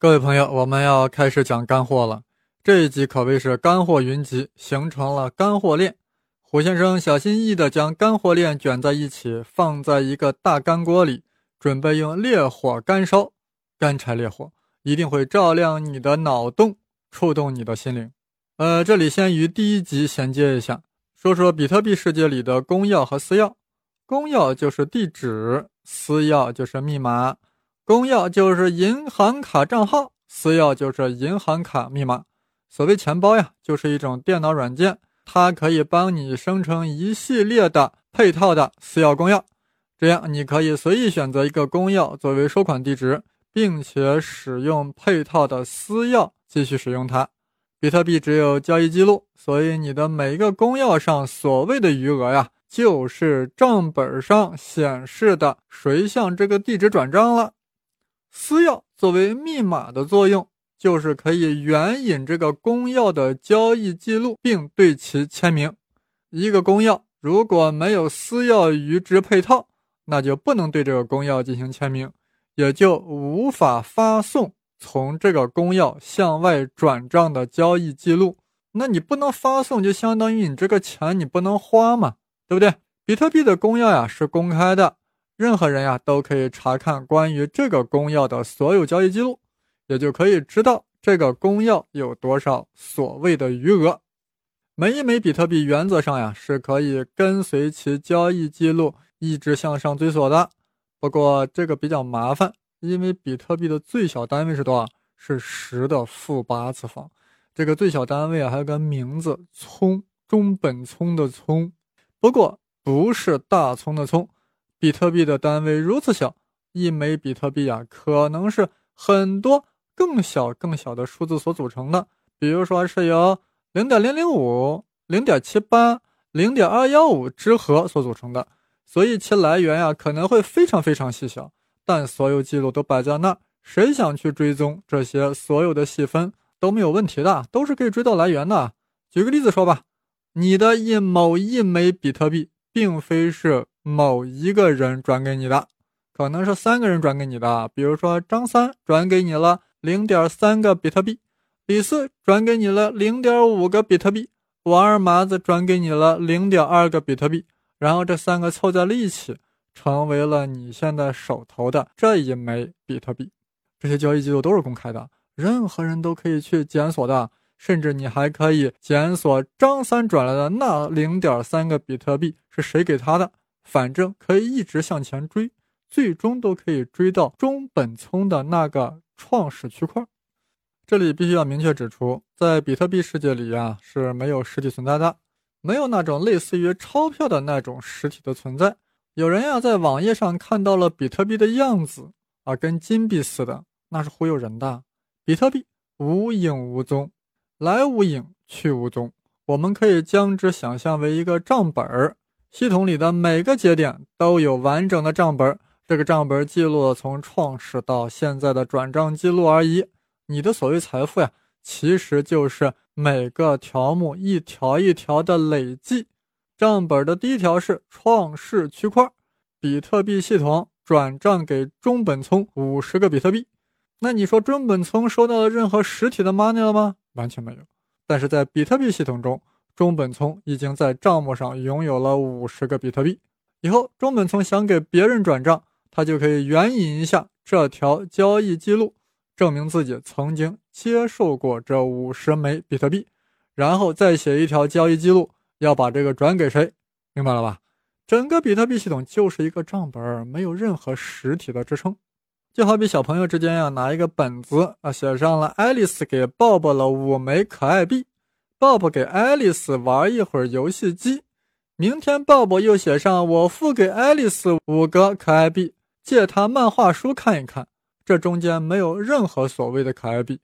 各位朋友，我们要开始讲干货了。这一集可谓是干货云集，形成了干货链。胡先生小心翼翼地将干货链卷在一起，放在一个大干锅里，准备用烈火干烧。干柴烈火一定会照亮你的脑洞，触动你的心灵。呃，这里先与第一集衔接一下，说说比特币世界里的公钥和私钥。公钥就是地址，私钥就是密码。公钥就是银行卡账号，私钥就是银行卡密码。所谓钱包呀，就是一种电脑软件。它可以帮你生成一系列的配套的私钥公钥，这样你可以随意选择一个公钥作为收款地址，并且使用配套的私钥继续使用它。比特币只有交易记录，所以你的每一个公钥上所谓的余额呀，就是账本上显示的谁向这个地址转账了。私钥作为密码的作用。就是可以援引这个公钥的交易记录，并对其签名。一个公钥如果没有私钥与之配套，那就不能对这个公钥进行签名，也就无法发送从这个公钥向外转账的交易记录。那你不能发送，就相当于你这个钱你不能花嘛，对不对？比特币的公钥呀是公开的，任何人呀都可以查看关于这个公钥的所有交易记录。也就可以知道这个公钥有多少所谓的余额。每一枚比特币原则上呀是可以跟随其交易记录一直向上追索的。不过这个比较麻烦，因为比特币的最小单位是多少？是十的负八次方。这个最小单位啊还有个名字聪，中本聪的聪。不过不是大葱的葱。比特币的单位如此小，一枚比特币啊可能是很多。更小、更小的数字所组成的，比如说是由零点零零五、零点七八、零点二幺五之和所组成的，所以其来源呀可能会非常非常细小，但所有记录都摆在那儿，谁想去追踪这些所有的细分都没有问题的，都是可以追到来源的。举个例子说吧，你的一某一枚比特币，并非是某一个人转给你的，可能是三个人转给你的，比如说张三转给你了。零点三个比特币，李四转给你了零点五个比特币，王二麻子转给你了零点二个比特币，然后这三个凑在了一起，成为了你现在手头的这一枚比特币。这些交易记录都是公开的，任何人都可以去检索的，甚至你还可以检索张三转来的那零点三个比特币是谁给他的，反正可以一直向前追，最终都可以追到中本聪的那个。创始区块，这里必须要明确指出，在比特币世界里呀是没有实体存在的，没有那种类似于钞票的那种实体的存在。有人呀在网页上看到了比特币的样子啊，跟金币似的，那是忽悠人的。比特币无影无踪，来无影去无踪，我们可以将之想象为一个账本儿，系统里的每个节点都有完整的账本。这个账本记录了从创始到现在的转账记录而已。你的所谓财富呀，其实就是每个条目一条一条的累计。账本的第一条是创世区块，比特币系统转账给中本聪五十个比特币。那你说中本聪收到了任何实体的 money 了吗？完全没有。但是在比特币系统中，中本聪已经在账目上拥有了五十个比特币。以后中本聪想给别人转账。他就可以援引一下这条交易记录，证明自己曾经接受过这五十枚比特币，然后再写一条交易记录，要把这个转给谁？明白了吧？整个比特币系统就是一个账本，没有任何实体的支撑。就好比小朋友之间呀，拿一个本子啊，写上了爱丽丝给鲍勃了五枚可爱币，鲍勃给爱丽丝玩一会儿游戏机，明天鲍勃又写上我付给爱丽丝五个可爱币。借他漫画书看一看，这中间没有任何所谓的可爱币，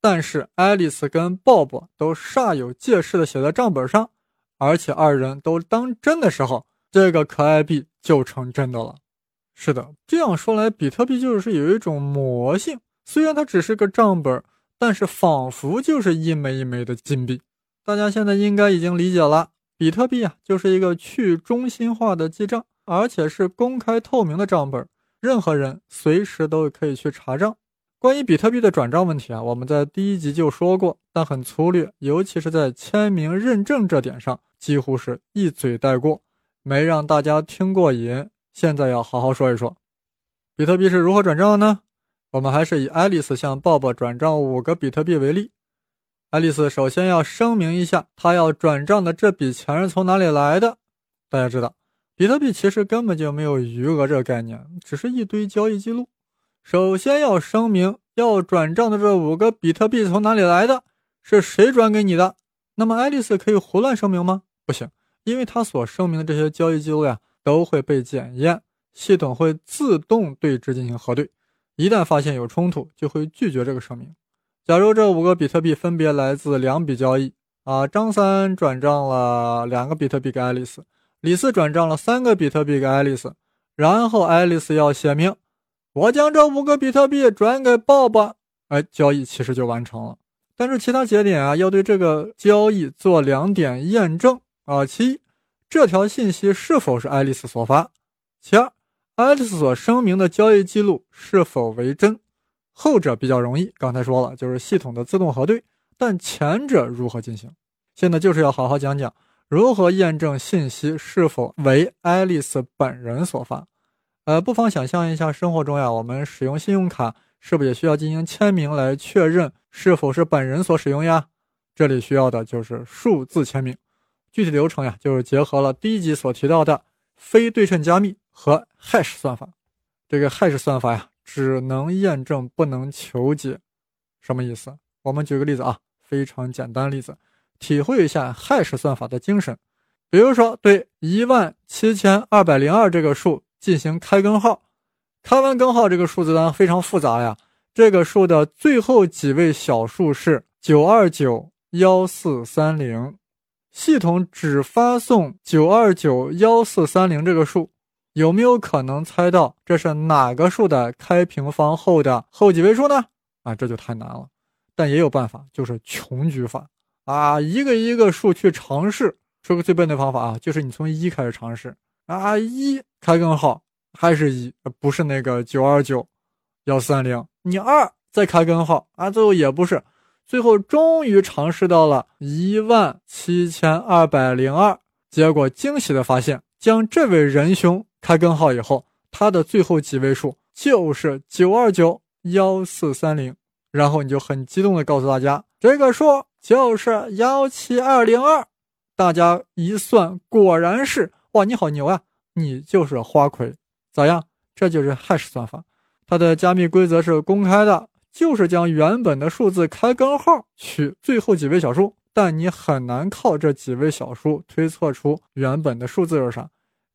但是爱丽丝跟鲍勃都煞有介事的写在账本上，而且二人都当真的时候，这个可爱币就成真的了。是的，这样说来，比特币就是有一种魔性，虽然它只是个账本，但是仿佛就是一枚一枚的金币。大家现在应该已经理解了，比特币啊，就是一个去中心化的记账。而且是公开透明的账本，任何人随时都可以去查账。关于比特币的转账问题啊，我们在第一集就说过，但很粗略，尤其是在签名认证这点上，几乎是一嘴带过，没让大家听过瘾。现在要好好说一说，比特币是如何转账的呢？我们还是以爱丽丝向鲍勃转账五个比特币为例。爱丽丝首先要声明一下，她要转账的这笔钱是从哪里来的。大家知道，比特币其实根本就没有余额这个概念，只是一堆交易记录。首先要声明，要转账的这五个比特币从哪里来的，是谁转给你的？那么爱丽丝可以胡乱声明吗？不行，因为她所声明的这些交易记录呀，都会被检验，系统会自动对之进行核对，一旦发现有冲突，就会拒绝这个声明。假如这五个比特币分别来自两笔交易啊，张三转账了两个比特币给爱丽丝，李四转账了三个比特币给爱丽丝，然后爱丽丝要写明。我将这五个比特币转给鲍勃，哎，交易其实就完成了。但是其他节点啊，要对这个交易做两点验证啊：其一，这条信息是否是爱丽丝所发；其二，爱丽丝所声明的交易记录是否为真。后者比较容易，刚才说了，就是系统的自动核对。但前者如何进行？现在就是要好好讲讲如何验证信息是否为爱丽丝本人所发。呃，不妨想象一下，生活中呀，我们使用信用卡是不是也需要进行签名来确认是否是本人所使用呀？这里需要的就是数字签名。具体流程呀，就是结合了第一集所提到的非对称加密和 hash 算法。这个 hash 算法呀，只能验证不能求解。什么意思？我们举个例子啊，非常简单例子，体会一下 hash 算法的精神。比如说，对一万七千二百零二这个数。进行开根号，开完根号，这个数字呢非常复杂呀。这个数的最后几位小数是九二九幺四三零，系统只发送九二九幺四三零这个数，有没有可能猜到这是哪个数的开平方后的后几位数呢？啊，这就太难了。但也有办法，就是穷举法啊，一个一个数去尝试。说个最笨的方法啊，就是你从一开始尝试。啊，一开根号还是一，不是那个九二九幺三零。你二再开根号啊，最后也不是，最后终于尝试到了一万七千二百零二。结果惊喜的发现，将这位仁兄开根号以后，它的最后几位数就是九二九幺四三零。然后你就很激动的告诉大家，这个数就是幺七二零二。大家一算，果然是。哇，你好牛呀！你就是花魁，咋样？这就是 hash 算法，它的加密规则是公开的，就是将原本的数字开根号取最后几位小数，但你很难靠这几位小数推测出原本的数字是啥。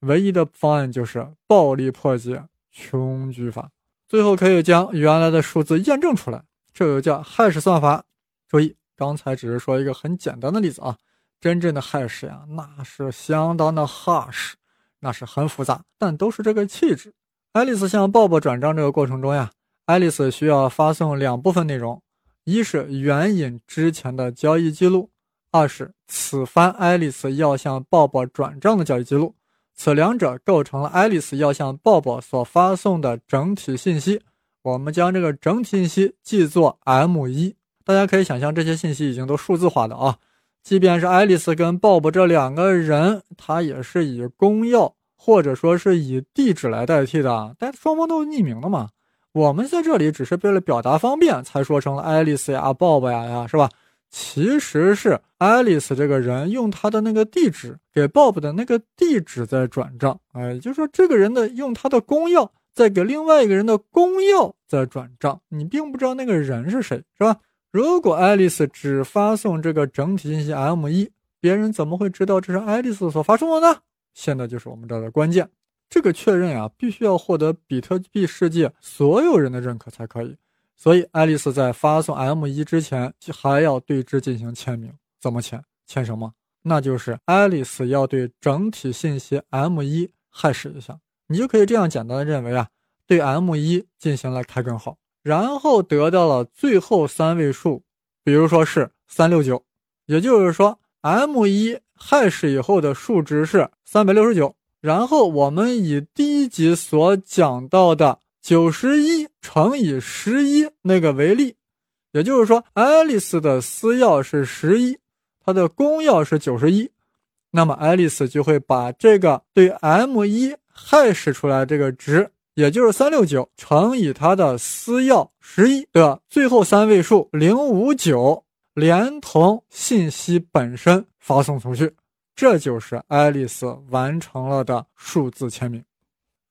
唯一的方案就是暴力破解穷举法，最后可以将原来的数字验证出来，这就叫 hash 算法。注意，刚才只是说一个很简单的例子啊。真正的 hash 呀，那是相当的 harsh，那是很复杂，但都是这个气质。爱丽丝向鲍勃转账这个过程中呀，爱丽丝需要发送两部分内容：一是援引之前的交易记录，二是此番爱丽丝要向鲍勃转账的交易记录。此两者构成了爱丽丝要向鲍勃所发送的整体信息。我们将这个整体信息记作 M 一。大家可以想象，这些信息已经都数字化的啊。即便是爱丽丝跟鲍勃这两个人，他也是以公钥或者说是以地址来代替的，但双方都是匿名的嘛。我们在这里只是为了表达方便，才说成了爱丽丝呀、鲍勃呀呀，是吧？其实是爱丽丝这个人用他的那个地址给鲍勃的那个地址在转账，哎，就是说这个人的用他的公钥在给另外一个人的公钥在转账，你并不知道那个人是谁，是吧？如果爱丽丝只发送这个整体信息 M 一，别人怎么会知道这是爱丽丝所发送的呢？现在就是我们这儿的关键，这个确认啊，必须要获得比特币世界所有人的认可才可以。所以，爱丽丝在发送 M 一之前，还要对之进行签名。怎么签？签什么？那就是爱丽丝要对整体信息 M 一 hash 一下。你就可以这样简单的认为啊，对 M 一进行了开根号。然后得到了最后三位数，比如说是三六九，也就是说，M 一 hash 以后的数值是三百六十九。然后我们以第一集所讲到的九十一乘以十一那个为例，也就是说，爱丽丝的私钥是十一，它的公钥是九十一，那么爱丽丝就会把这个对 M 一 hash 出来这个值，也就是三六九乘以它的私钥十一的最后三位数零五九，连同信息本身发送出去，这就是爱丽丝完成了的数字签名。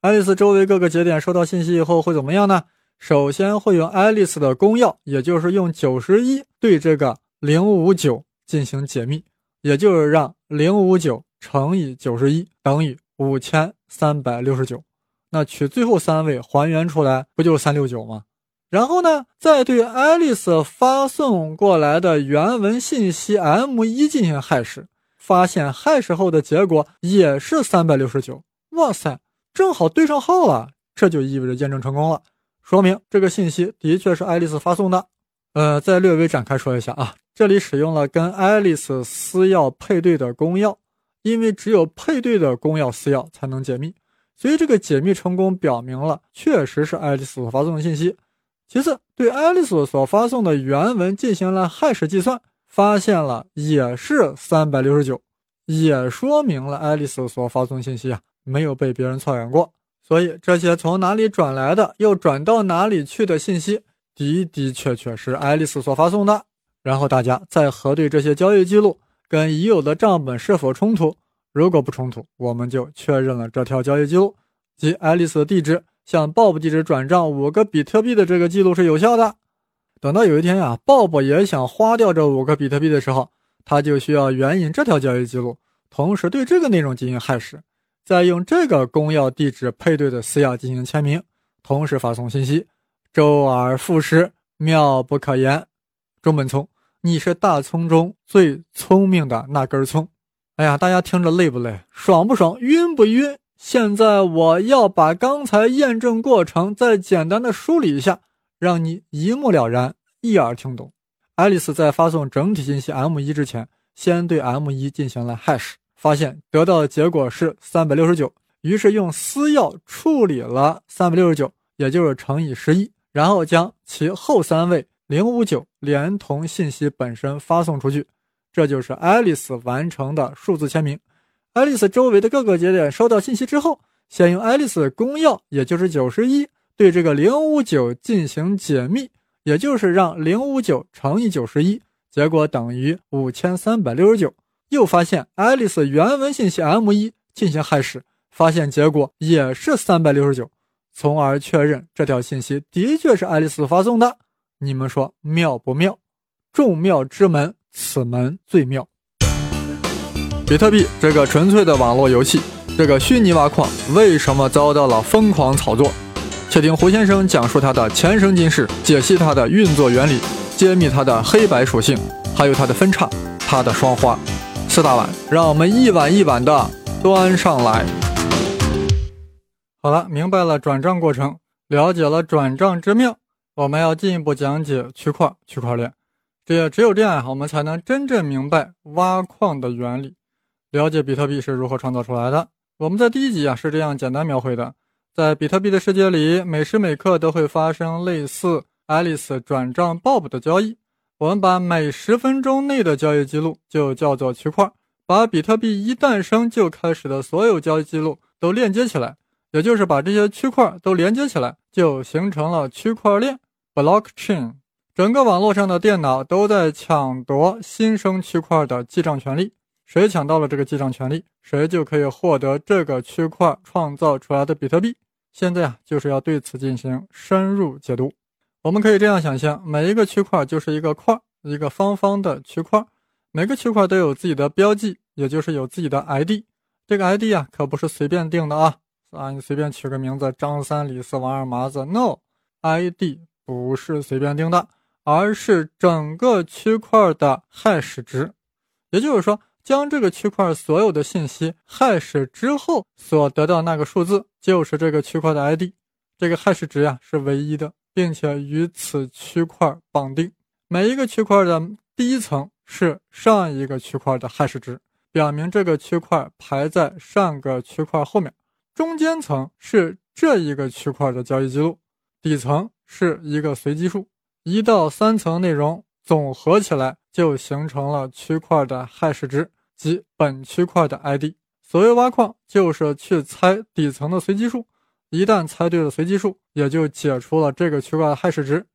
爱丽丝周围各个节点收到信息以后会怎么样呢？首先会用爱丽丝的公钥，也就是用九十一对这个零五九进行解密，也就是让零五九乘以九十一等于五千三百六十九。那取最后三位还原出来，不就是三六九吗？然后呢，再对爱丽丝发送过来的原文信息 M 一进行 hash，发现 hash 后的结果也是三百六十九。哇塞！正好对上号了，这就意味着验证成功了，说明这个信息的确是爱丽丝发送的。呃，再略微展开说一下啊，这里使用了跟爱丽丝私钥配对的公钥，因为只有配对的公钥私钥才能解密，所以这个解密成功表明了确实是爱丽丝所发送的信息。其次，对爱丽丝所发送的原文进行了 hash 计算，发现了也是三百六十九，也说明了爱丽丝所发送信息啊。没有被别人篡改过，所以这些从哪里转来的，又转到哪里去的信息，的的确确是爱丽丝所发送的。然后大家再核对这些交易记录跟已有的账本是否冲突，如果不冲突，我们就确认了这条交易记录，即爱丽丝的地址向 Bob 地址转账五个比特币的这个记录是有效的。等到有一天呀，Bob 也想花掉这五个比特币的时候，他就需要援引这条交易记录，同时对这个内容进行 hash。再用这个公钥地址配对的私钥进行签名，同时发送信息，周而复始，妙不可言。中本聪，你是大葱中最聪明的那根葱。哎呀，大家听着累不累？爽不爽？晕不晕？现在我要把刚才验证过程再简单的梳理一下，让你一目了然，一耳听懂。爱丽丝在发送整体信息 M 一之前，先对 M 一进行了 hash。发现得到的结果是三百六十九，于是用私钥处理了三百六十九，也就是乘以十一，然后将其后三位零五九连同信息本身发送出去，这就是爱丽丝完成的数字签名。爱丽丝周围的各个节点收到信息之后，先用爱丽丝公钥，也就是九十一，对这个零五九进行解密，也就是让零五九乘以九十一，结果等于五千三百六十九。又发现爱丽丝原文信息 M 一进行 hash，发现结果也是三百六十九，从而确认这条信息的确是爱丽丝发送的。你们说妙不妙？众妙之门，此门最妙。比特币这个纯粹的网络游戏，这个虚拟挖矿为什么遭到了疯狂炒作？且听胡先生讲述它的前生今世，解析它的运作原理，揭秘它的黑白属性，还有它的分叉，它的双花。四大碗，让我们一碗一碗的端上来。好了，明白了转账过程，了解了转账之妙，我们要进一步讲解区块区块链。这也只有这样，我们才能真正明白挖矿的原理，了解比特币是如何创造出来的。我们在第一集啊是这样简单描绘的：在比特币的世界里，每时每刻都会发生类似爱丽丝转账 Bob 的交易。我们把每十分钟内的交易记录就叫做区块，把比特币一诞生就开始的所有交易记录都链接起来，也就是把这些区块都连接起来，就形成了区块链 （blockchain）。整个网络上的电脑都在抢夺新生区块的记账权利，谁抢到了这个记账权利，谁就可以获得这个区块创造出来的比特币。现在啊，就是要对此进行深入解读。我们可以这样想象，每一个区块就是一个块，一个方方的区块，每个区块都有自己的标记，也就是有自己的 ID。这个 ID 啊，可不是随便定的啊，啊，你随便取个名字，张三李四王二麻子，no，ID 不是随便定的，而是整个区块的 hash 值，也就是说，将这个区块所有的信息 hash 之后所得到那个数字，就是这个区块的 ID。这个 hash 值呀，是唯一的。并且与此区块绑定，每一个区块的第一层是上一个区块的 hash 值，表明这个区块排在上个区块后面；中间层是这一个区块的交易记录，底层是一个随机数，一到三层内容总合起来就形成了区块的 hash 值，及本区块的 ID。所谓挖矿，就是去猜底层的随机数。一旦猜对了随机数，也就解出了这个区块的 hash 值。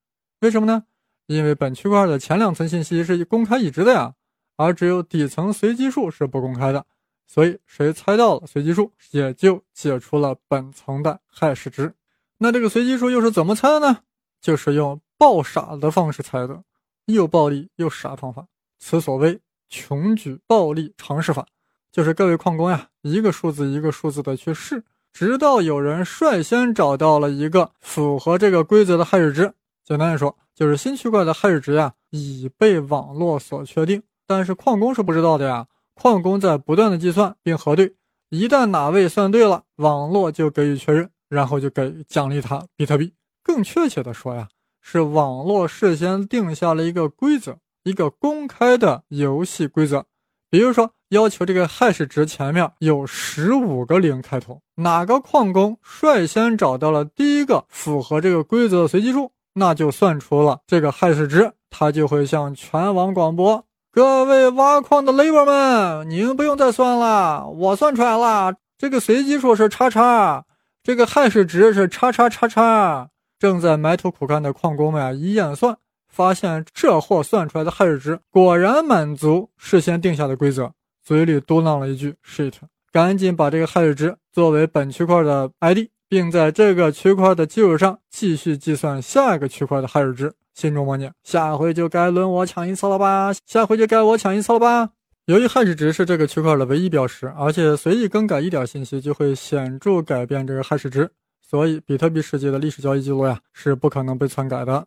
为什么呢？因为本区块的前两层信息是公开已知的呀，而只有底层随机数是不公开的。所以谁猜到了随机数，也就解出了本层的 hash 值。那这个随机数又是怎么猜的呢？就是用爆傻的方式猜的，又暴力又傻方法。此所谓穷举暴力尝试法。就是各位矿工呀，一个数字一个数字的去试，直到有人率先找到了一个符合这个规则的 hash 值。简单的说，就是新区块的 hash 值呀已被网络所确定，但是矿工是不知道的呀。矿工在不断的计算并核对，一旦哪位算对了，网络就给予确认，然后就给奖励他比特币。更确切的说呀，是网络事先定下了一个规则，一个公开的游戏规则，比如说。要求这个 hash 值前面有十五个零开头，哪个矿工率先找到了第一个符合这个规则的随机数，那就算出了这个 hash 值，他就会向全网广播：各位挖矿的 labor 们，您不用再算了，我算出来了，这个随机数是叉叉，这个 hash 值是叉叉叉叉。正在埋头苦干的矿工们啊，一验算，发现这货算出来的 hash 值果然满足事先定下的规则。嘴里嘟囔了一句 “shit”，赶紧把这个 hash 值作为本区块的 ID，并在这个区块的基础上继续计算下一个区块的 hash 值，心中默念：“下回就该轮我抢一次了吧？下回就该我抢一次了吧？”由于 hash 值是这个区块的唯一标识，而且随意更改一点信息就会显著改变这个 hash 值，所以比特币世界的历史交易记录呀是不可能被篡改的。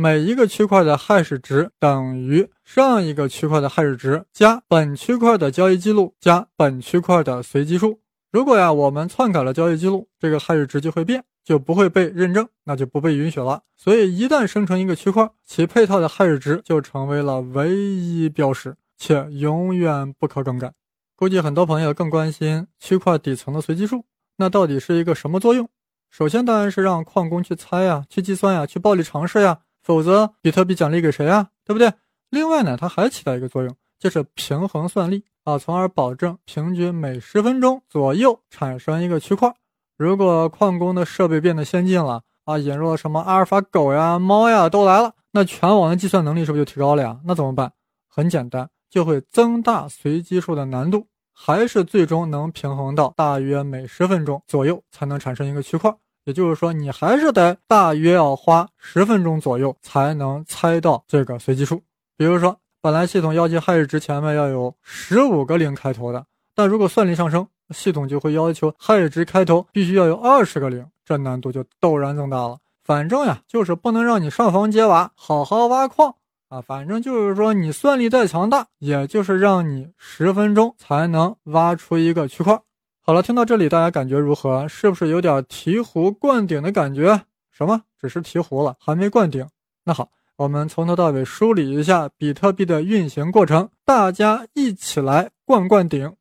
每一个区块的 hash 值等于上一个区块的 hash 值加本区块的交易记录加本区块的随机数。如果呀我们篡改了交易记录，这个 hash 值就会变，就不会被认证，那就不被允许了。所以一旦生成一个区块，其配套的 hash 值就成为了唯一标识，且永远不可更改。估计很多朋友更关心区块底层的随机数，那到底是一个什么作用？首先当然是让矿工去猜呀，去计算呀，去暴力尝试呀。否则，比特币奖励给谁啊？对不对？另外呢，它还起到一个作用，就是平衡算力啊，从而保证平均每十分钟左右产生一个区块。如果矿工的设备变得先进了啊，引入了什么阿尔法狗呀、猫呀都来了，那全网的计算能力是不是就提高了呀？那怎么办？很简单，就会增大随机数的难度，还是最终能平衡到大约每十分钟左右才能产生一个区块。也就是说，你还是得大约要花十分钟左右才能猜到这个随机数。比如说，本来系统要求 hash 值前面要有十五个零开头的，但如果算力上升，系统就会要求 hash 值开头必须要有二十个零，这难度就陡然增大了。反正呀，就是不能让你上房揭瓦，好好挖矿啊。反正就是说，你算力再强大，也就是让你十分钟才能挖出一个区块。好了，听到这里，大家感觉如何？是不是有点醍醐灌顶的感觉？什么？只是醍醐了，还没灌顶？那好，我们从头到尾梳理一下比特币的运行过程，大家一起来灌灌顶。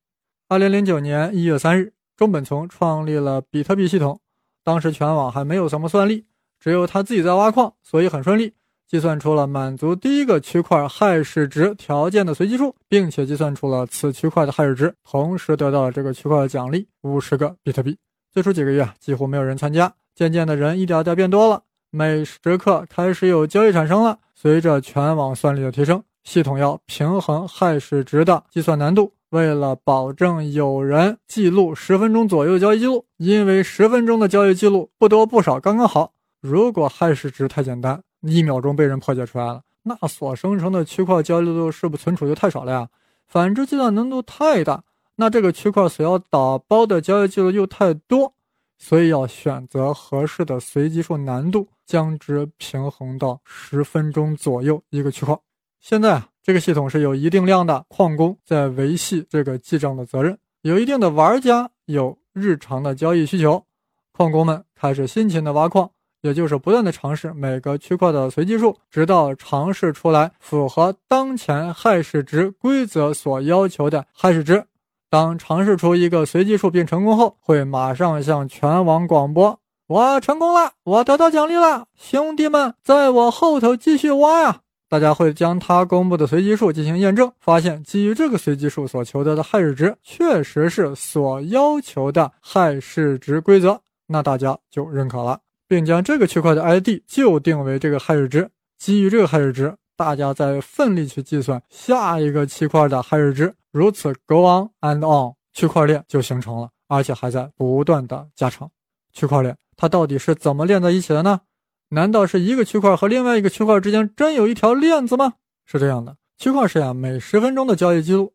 二零零九年一月三日，中本聪创立了比特币系统，当时全网还没有什么算力，只有他自己在挖矿，所以很顺利。计算出了满足第一个区块 hash 值条件的随机数，并且计算出了此区块的 hash 值，同时得到了这个区块的奖励五十个比特币。最初几个月几乎没有人参加，渐渐的人一点点变多了，每时刻开始有交易产生了。随着全网算力的提升，系统要平衡 hash 值的计算难度，为了保证有人记录十分钟左右的交易记录，因为十分钟的交易记录不多不少，刚刚好。如果 hash 值太简单，一秒钟被人破解出来了，那所生成的区块交易记录是不存储就太少了呀？反之，计算难度太大，那这个区块所要打包的交易记录又太多，所以要选择合适的随机数难度，将之平衡到十分钟左右一个区块。现在啊，这个系统是有一定量的矿工在维系这个记账的责任，有一定的玩家有日常的交易需求，矿工们开始辛勤的挖矿。也就是不断的尝试每个区块的随机数，直到尝试出来符合当前 hash 值规则所要求的 hash 值。当尝试出一个随机数并成功后，会马上向全网广播：我成功了，我得到奖励了，兄弟们，在我后头继续挖呀！大家会将他公布的随机数进行验证，发现基于这个随机数所求得的亥日值确实是所要求的亥氏值规则，那大家就认可了，并将这个区块的 ID 就定为这个亥日值。基于这个亥日值，大家再奋力去计算下一个区块的亥日值，如此 go on and on，区块链就形成了，而且还在不断的加长。区块链它到底是怎么连在一起的呢？难道是一个区块和另外一个区块之间真有一条链子吗？是这样的，区块是呀每十分钟的交易记录，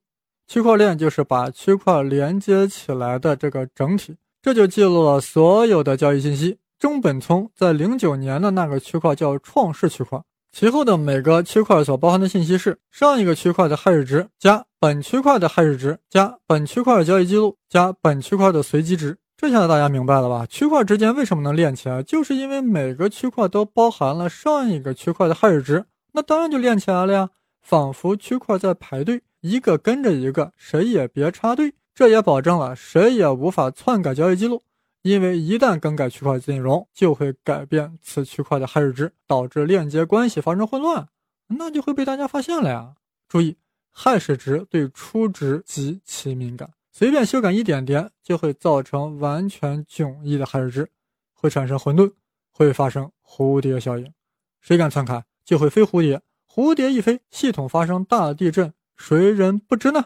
区块链就是把区块连接起来的这个整体，这就记录了所有的交易信息。中本聪在零九年的那个区块叫创世区块，其后的每个区块所包含的信息是上一个区块的亥日值加本区块的亥日值加本区块的交易记录加本区块的随机值。这下大家明白了吧？区块之间为什么能连起来？就是因为每个区块都包含了上一个区块的亥日值，那当然就连起来了呀。仿佛区块在排队，一个跟着一个，谁也别插队。这也保证了谁也无法篡改交易记录，因为一旦更改区块内容，就会改变此区块的亥日值，导致链接关系发生混乱，那就会被大家发现了呀。注意，亥氏值对初值极其敏感。随便修改一点点，就会造成完全迥异的亥日值，会产生混沌，会发生蝴蝶效应。谁敢篡改，就会飞蝴蝶。蝴蝶一飞，系统发生大地震，谁人不知呢？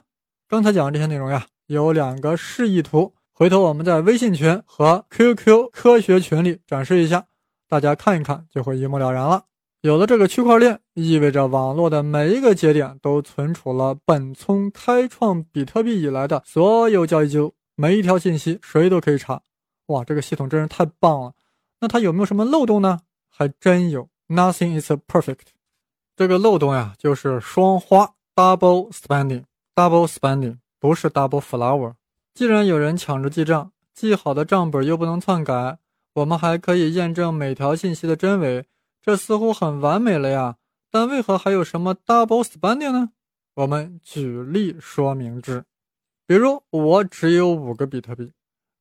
刚才讲的这些内容呀，有两个示意图，回头我们在微信群和 QQ 科学群里展示一下，大家看一看就会一目了然了。有了这个区块链，意味着网络的每一个节点都存储了本聪开创比特币以来的所有交易记录，每一条信息谁都可以查。哇，这个系统真是太棒了！那它有没有什么漏洞呢？还真有，Nothing is perfect。这个漏洞呀，就是双花 （double spending），double spending 不是 double flower。既然有人抢着记账，记好的账本又不能篡改，我们还可以验证每条信息的真伪。这似乎很完美了呀，但为何还有什么 double spending 呢？我们举例说明之。比如我只有五个比特币，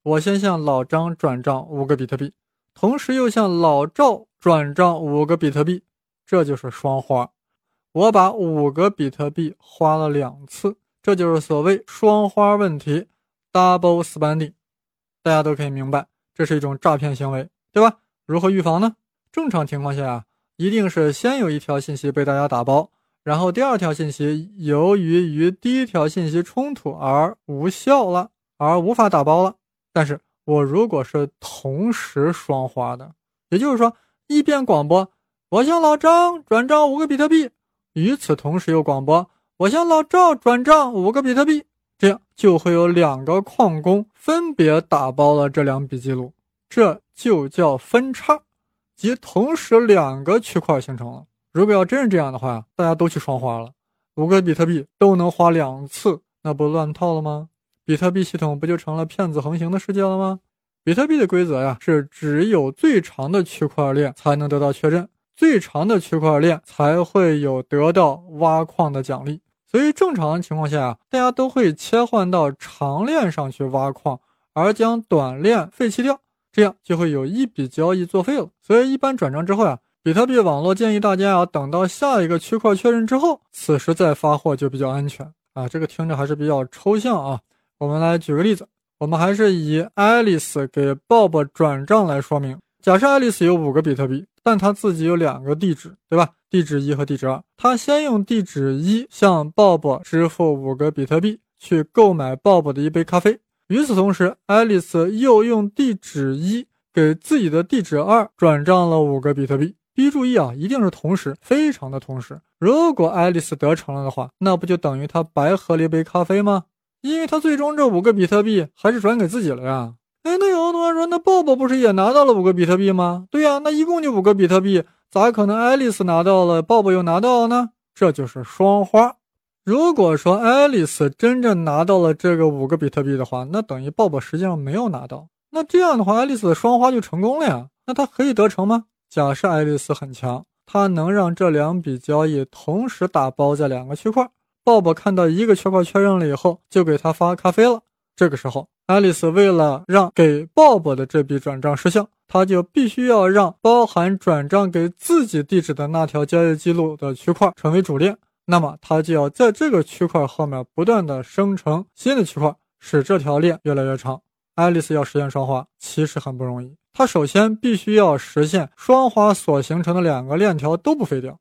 我先向老张转账五个比特币，同时又向老赵转账五个比特币，这就是双花。我把五个比特币花了两次，这就是所谓双花问题 （double spending）。大家都可以明白，这是一种诈骗行为，对吧？如何预防呢？正常情况下啊，一定是先有一条信息被大家打包，然后第二条信息由于与第一条信息冲突而无效了，而无法打包了。但是我如果是同时双花的，也就是说一边广播我向老张转账五个比特币，与此同时又广播我向老赵转账五个比特币，这样就会有两个矿工分别打包了这两笔记录，这就叫分叉。即同时两个区块形成了。如果要真是这样的话，大家都去双花了，五个比特币都能花两次，那不乱套了吗？比特币系统不就成了骗子横行的世界了吗？比特币的规则呀，是只有最长的区块链才能得到确认，最长的区块链才会有得到挖矿的奖励。所以正常情况下啊，大家都会切换到长链上去挖矿，而将短链废弃掉。这样就会有一笔交易作废了，所以一般转账之后呀，比特币网络建议大家要等到下一个区块确认之后，此时再发货就比较安全啊。这个听着还是比较抽象啊。我们来举个例子，我们还是以爱丽丝给 Bob 转账来说明。假设爱丽丝有五个比特币，但他自己有两个地址，对吧？地址一和地址二，他先用地址一向 Bob 支付五个比特币，去购买 Bob 的一杯咖啡。与此同时，爱丽丝又用地址一给自己的地址二转账了五个比特币。必须注意啊，一定是同时，非常的同时。如果爱丽丝得逞了的话，那不就等于她白喝了一杯咖啡吗？因为她最终这五个比特币还是转给自己了呀。哎，那有同学说，那鲍勃不是也拿到了五个比特币吗？对呀，那一共就五个比特币，咋可能爱丽丝拿到了，鲍勃又拿到了呢？这就是双花。如果说爱丽丝真正拿到了这个五个比特币的话，那等于鲍勃实际上没有拿到。那这样的话，爱丽丝的双花就成功了呀。那他可以得逞吗？假设爱丽丝很强，她能让这两笔交易同时打包在两个区块。鲍勃看到一个区块确认了以后，就给他发咖啡了。这个时候，爱丽丝为了让给鲍勃的这笔转账失效，她就必须要让包含转账给自己地址的那条交易记录的区块成为主链。那么，她就要在这个区块后面不断的生成新的区块，使这条链越来越长。爱丽丝要实现双花，其实很不容易。她首先必须要实现双花所形成的两个链条都不废掉，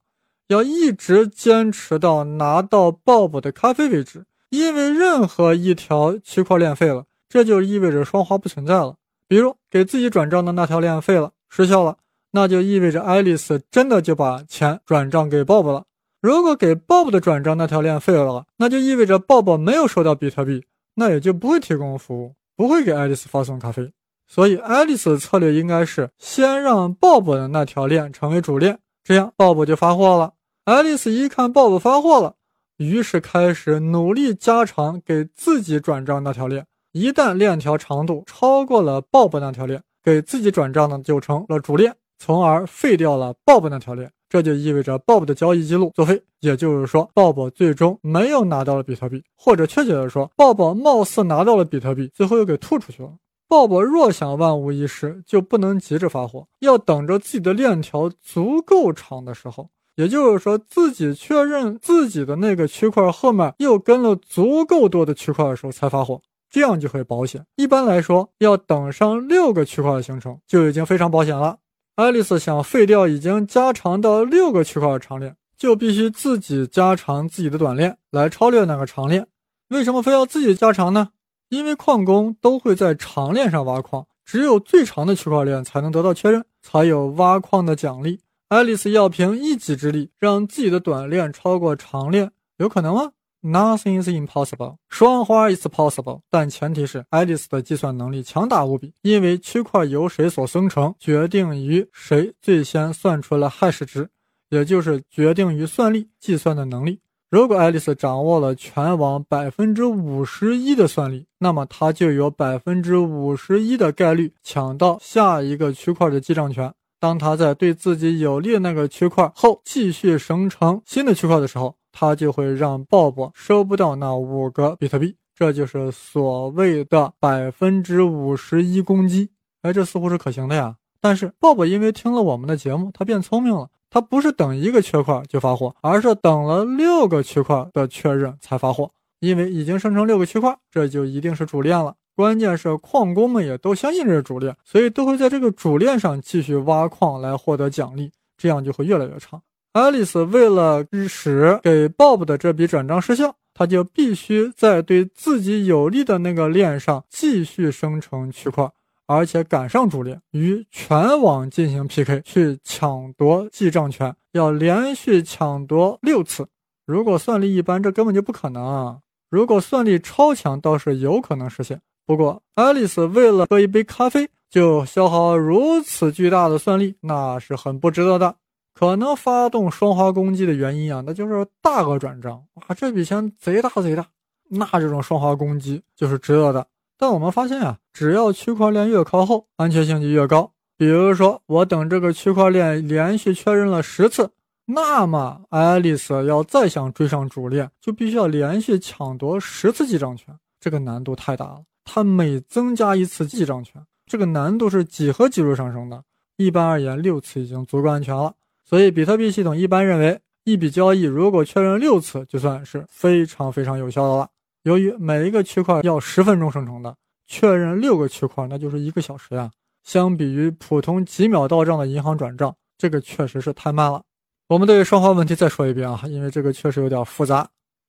要一直坚持到拿到鲍勃的咖啡为止。因为任何一条区块链废了。这就意味着双花不存在了。比如给自己转账的那条链废了，失效了，那就意味着爱丽丝真的就把钱转账给鲍勃了。如果给鲍勃的转账那条链废了，那就意味着鲍勃没有收到比特币，那也就不会提供服务，不会给爱丽丝发送咖啡。所以爱丽丝的策略应该是先让鲍勃的那条链成为主链，这样鲍勃就发货了。爱丽丝一看鲍勃发货了，于是开始努力加长给自己转账那条链。一旦链条长度超过了鲍勃那条链，给自己转账的就成了主链，从而废掉了鲍勃那条链。这就意味着鲍勃的交易记录作废，也就是说，鲍勃最终没有拿到了比特币，或者确切的说，鲍勃貌似拿到了比特币，最后又给吐出去了。鲍勃若想万无一失，就不能急着发货，要等着自己的链条足够长的时候，也就是说，自己确认自己的那个区块后面又跟了足够多的区块的时候才发货。这样就会保险。一般来说，要等上六个区块的形成就已经非常保险了。爱丽丝想废掉已经加长到六个区块的长链，就必须自己加长自己的短链来超越那个长链。为什么非要自己加长呢？因为矿工都会在长链上挖矿，只有最长的区块链才能得到确认，才有挖矿的奖励。爱丽丝要凭一己之力让自己的短链超过长链，有可能吗？Nothing is impossible，双花 is possible，但前提是爱丽丝的计算能力强大无比。因为区块由谁所生成，决定于谁最先算出了 hash 值，也就是决定于算力计算的能力。如果爱丽丝掌握了全网百分之五十一的算力，那么她就有百分之五十一的概率抢到下一个区块的记账权。当她在对自己有利的那个区块后继续生成新的区块的时候。他就会让鲍勃收不到那五个比特币，这就是所谓的百分之五十一攻击。哎，这似乎是可行的呀。但是鲍勃因为听了我们的节目，他变聪明了，他不是等一个缺块就发货，而是等了六个区块的确认才发货。因为已经生成六个区块，这就一定是主链了。关键是矿工们也都相信这是主链，所以都会在这个主链上继续挖矿来获得奖励，这样就会越来越长。爱丽丝为了使给 Bob 的这笔转账失效，他就必须在对自己有利的那个链上继续生成区块，而且赶上主链，与全网进行 PK，去抢夺记账权，要连续抢夺六次。如果算力一般，这根本就不可能啊！如果算力超强，倒是有可能实现。不过，爱丽丝为了喝一杯咖啡就消耗如此巨大的算力，那是很不值得的。可能发动双花攻击的原因啊，那就是大额转账哇，这笔钱贼大贼大，那这种双花攻击就是值得的。但我们发现啊，只要区块链越靠后，安全性就越高。比如说，我等这个区块链连续确认了十次，那么爱丽丝要再想追上主链，就必须要连续抢夺十次记账权，这个难度太大了。它每增加一次记账权，这个难度是几何级数上升的。一般而言，六次已经足够安全了。所以，比特币系统一般认为，一笔交易如果确认六次，就算是非常非常有效的了。由于每一个区块要十分钟生成的，确认六个区块，那就是一个小时呀。相比于普通几秒到账的银行转账，这个确实是太慢了。我们对双花问题再说一遍啊，因为这个确实有点复杂。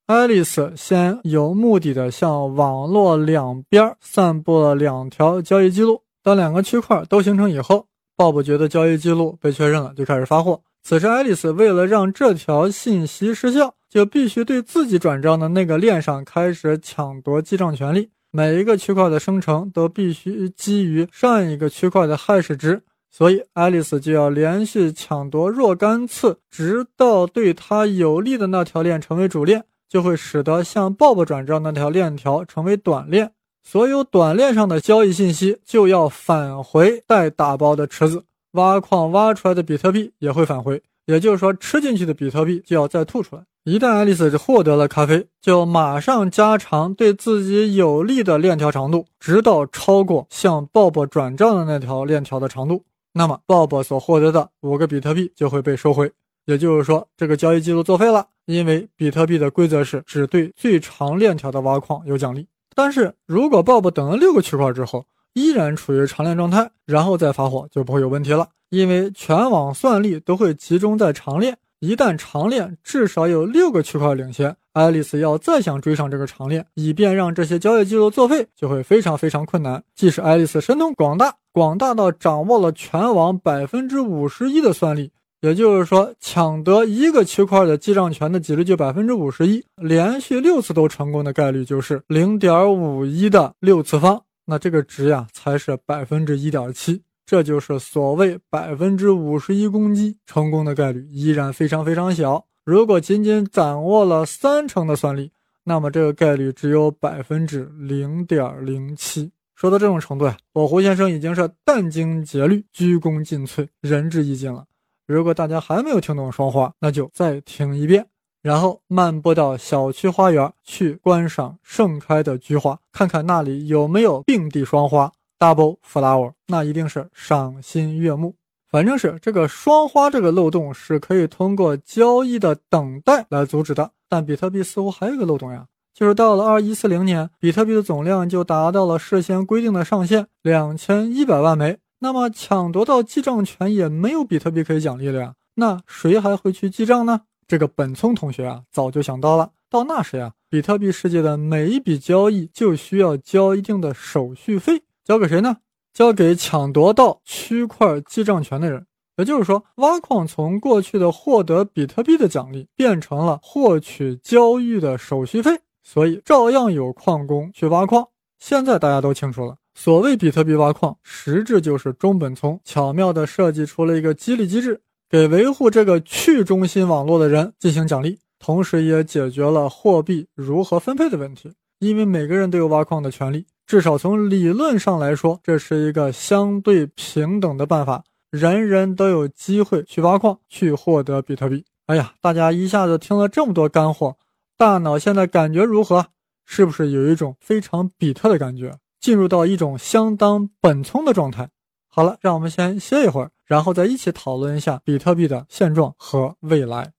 爱丽丝先有目的的向网络两边散布了两条交易记录，当两个区块都形成以后。鲍勃觉得交易记录被确认了，就开始发货。此时，爱丽丝为了让这条信息失效，就必须对自己转账的那个链上开始抢夺记账权利。每一个区块的生成都必须基于上一个区块的 hash 值，所以爱丽丝就要连续抢夺若干次，直到对她有利的那条链成为主链，就会使得向鲍勃转账那条链条成为短链。所有短链上的交易信息就要返回待打包的池子，挖矿挖出来的比特币也会返回，也就是说，吃进去的比特币就要再吐出来。一旦爱丽丝获得了咖啡，就马上加长对自己有利的链条长度，直到超过向鲍勃转账的那条链条的长度。那么，鲍勃所获得的五个比特币就会被收回。也就是说，这个交易记录作废了，因为比特币的规则是只对最长链条的挖矿有奖励。但是如果鲍勃等了六个区块之后，依然处于长链状态，然后再发货就不会有问题了，因为全网算力都会集中在长链。一旦长链至少有六个区块领先，爱丽丝要再想追上这个长链，以便让这些交易记录作废，就会非常非常困难。即使爱丽丝神通广大，广大到掌握了全网百分之五十一的算力。也就是说，抢得一个区块的记账权的几率就百分之五十一，连续六次都成功的概率就是零点五一的六次方，那这个值呀才是百分之一点七，这就是所谓百分之五十一攻击成功的概率依然非常非常小。如果仅仅掌握了三成的算力，那么这个概率只有百分之零点零七。说到这种程度呀，我胡先生已经是殚精竭虑、鞠躬尽瘁、仁至义尽了。如果大家还没有听懂双花，那就再听一遍，然后漫步到小区花园去观赏盛开的菊花，看看那里有没有并蒂双花 （double flower），那一定是赏心悦目。反正是这个双花这个漏洞是可以通过交易的等待来阻止的。但比特币似乎还有个漏洞呀，就是到了二一四零年，比特币的总量就达到了事先规定的上限两千一百万枚。那么抢夺到记账权也没有比特币可以奖励了呀，那谁还会去记账呢？这个本聪同学啊，早就想到了。到那时呀，比特币世界的每一笔交易就需要交一定的手续费，交给谁呢？交给抢夺到区块记账权的人。也就是说，挖矿从过去的获得比特币的奖励，变成了获取交易的手续费，所以照样有矿工去挖矿。现在大家都清楚了。所谓比特币挖矿，实质就是中本聪巧妙地设计出了一个激励机制，给维护这个去中心网络的人进行奖励，同时也解决了货币如何分配的问题。因为每个人都有挖矿的权利，至少从理论上来说，这是一个相对平等的办法，人人都有机会去挖矿，去获得比特币。哎呀，大家一下子听了这么多干货，大脑现在感觉如何？是不是有一种非常比特的感觉？进入到一种相当本聪的状态。好了，让我们先歇一会儿，然后再一起讨论一下比特币的现状和未来。